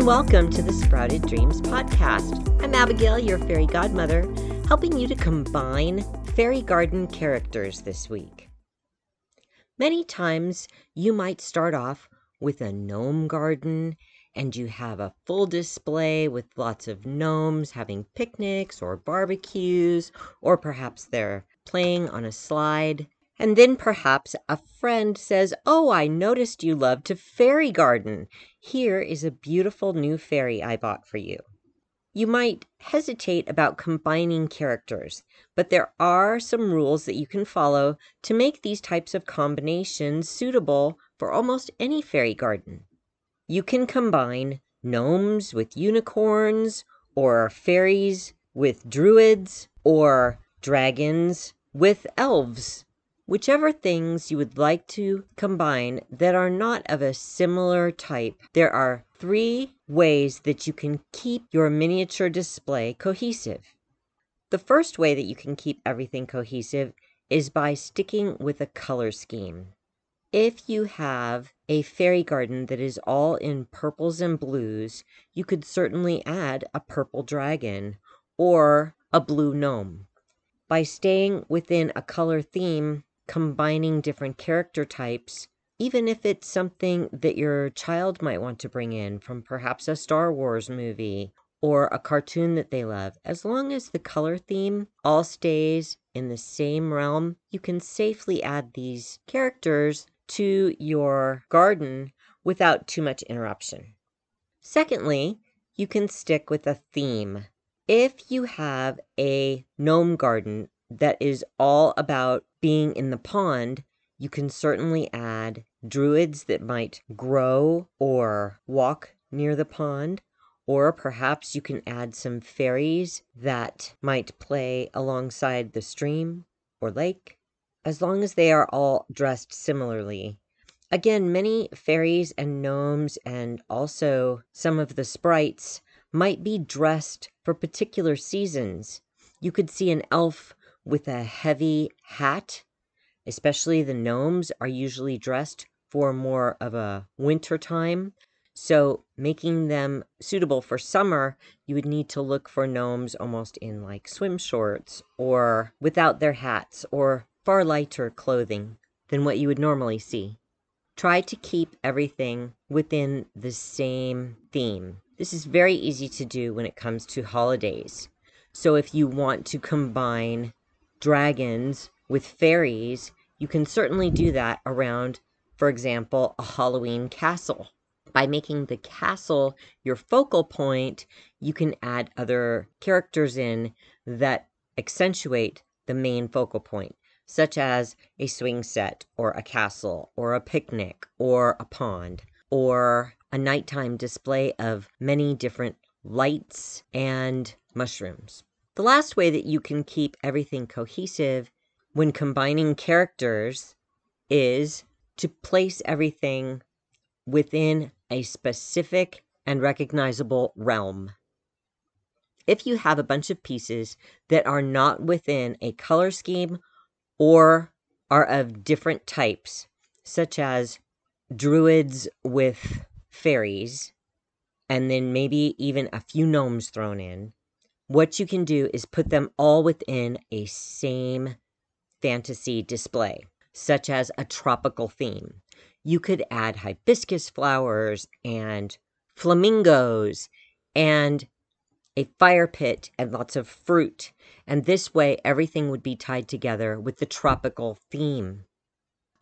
and welcome to the Sprouted Dreams podcast. I'm Abigail, your fairy godmother, helping you to combine fairy garden characters this week. Many times you might start off with a gnome garden and you have a full display with lots of gnomes having picnics or barbecues, or perhaps they're playing on a slide. And then perhaps a friend says, Oh, I noticed you love to fairy garden. Here is a beautiful new fairy I bought for you. You might hesitate about combining characters, but there are some rules that you can follow to make these types of combinations suitable for almost any fairy garden. You can combine gnomes with unicorns, or fairies with druids, or dragons with elves whichever things you would like to combine that are not of a similar type. There are three ways that you can keep your miniature display cohesive. The first way that you can keep everything cohesive is by sticking with a color scheme. If you have a fairy garden that is all in purples and blues, you could certainly add a purple dragon or a blue gnome. By staying within a color theme, combining different character types, even if it's something that your child might want to bring in from perhaps a Star Wars movie or a cartoon that they love, as long as the color theme all stays in the same realm, you can safely add these characters to your garden without too much interruption. Secondly, you can stick with a theme. If you have a gnome garden that is all about being in the pond, you can certainly add druids that might grow or walk near the pond. Or perhaps you can add some fairies that might play alongside the stream or lake, as long as they are all dressed similarly. Again, many fairies and gnomes and also some of the sprites might be dressed for particular seasons. You could see an elf with a heavy hat. Especially the gnomes are usually dressed for more of a winter time. So, making them suitable for summer, you would need to look for gnomes almost in like swim shorts or without their hats or far lighter clothing than what you would normally see. Try to keep everything within the same theme. This is very easy to do when it comes to holidays. So, if you want to combine dragons with fairies, you can certainly do that around, for example, a Halloween castle. By making the castle your focal point, you can add other characters in that accentuate the main focal point, such as a swing set, or a castle, or a picnic, or a pond, or a nighttime display of many different lights and mushrooms. The last way that you can keep everything cohesive when combining characters is to place everything within a specific and recognizable realm. If you have a bunch of pieces that are not within a color scheme or are of different types, such as druids with fairies, and then maybe even a few gnomes thrown in, what you can do is put them all within a same fantasy display, such as a tropical theme. You could add hibiscus flowers and flamingos and a fire pit and lots of fruit. And this way, everything would be tied together with the tropical theme.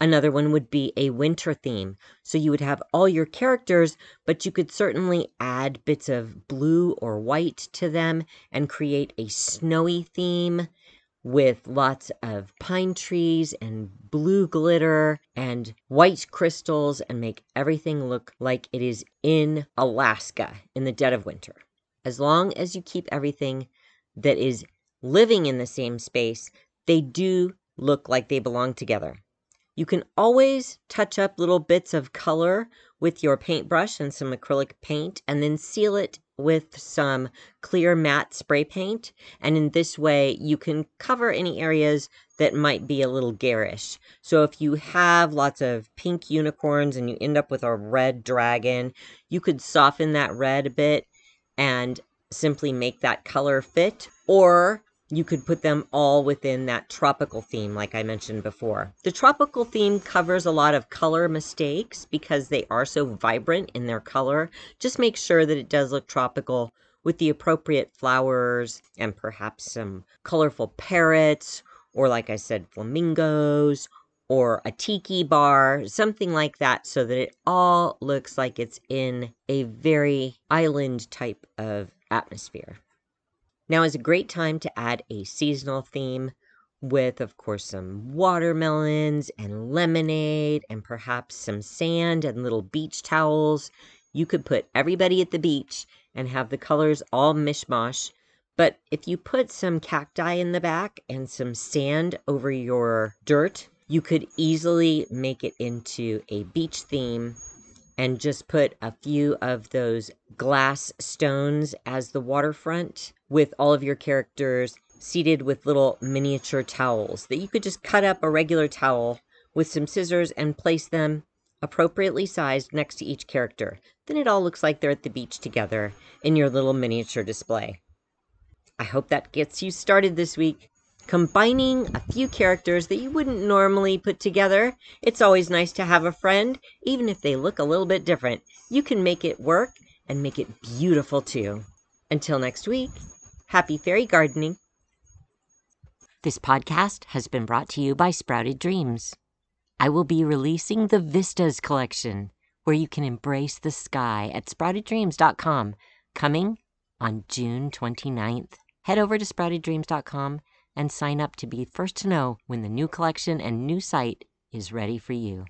Another one would be a winter theme. So you would have all your characters, but you could certainly add bits of blue or white to them and create a snowy theme with lots of pine trees and blue glitter and white crystals and make everything look like it is in Alaska in the dead of winter. As long as you keep everything that is living in the same space, they do look like they belong together. You can always touch up little bits of color with your paintbrush and some acrylic paint and then seal it with some clear matte spray paint. And in this way, you can cover any areas that might be a little garish. So if you have lots of pink unicorns and you end up with a red dragon, you could soften that red a bit and simply make that color fit. Or you could put them all within that tropical theme, like I mentioned before. The tropical theme covers a lot of color mistakes because they are so vibrant in their color. Just make sure that it does look tropical with the appropriate flowers and perhaps some colorful parrots, or like I said, flamingos, or a tiki bar, something like that, so that it all looks like it's in a very island type of atmosphere. Now is a great time to add a seasonal theme with, of course, some watermelons and lemonade and perhaps some sand and little beach towels. You could put everybody at the beach and have the colors all mishmash. But if you put some cacti in the back and some sand over your dirt, you could easily make it into a beach theme and just put a few of those glass stones as the waterfront with all of your characters seated with little miniature towels that you could just cut up a regular towel with some scissors and place them appropriately sized next to each character. Then it all looks like they're at the beach together in your little miniature display. I hope that gets you started this week combining a few characters that you wouldn't normally put together. It's always nice to have a friend, even if they look a little bit different. You can make it work and make it beautiful too. Until next week, happy fairy gardening. This podcast has been brought to you by Sprouted Dreams. I will be releasing the Vistas collection, where you can embrace the sky at sprouteddreams.com, coming on June 29th. Head over to sprouteddreams.com and sign up to be first to know when the new collection and new site is ready for you.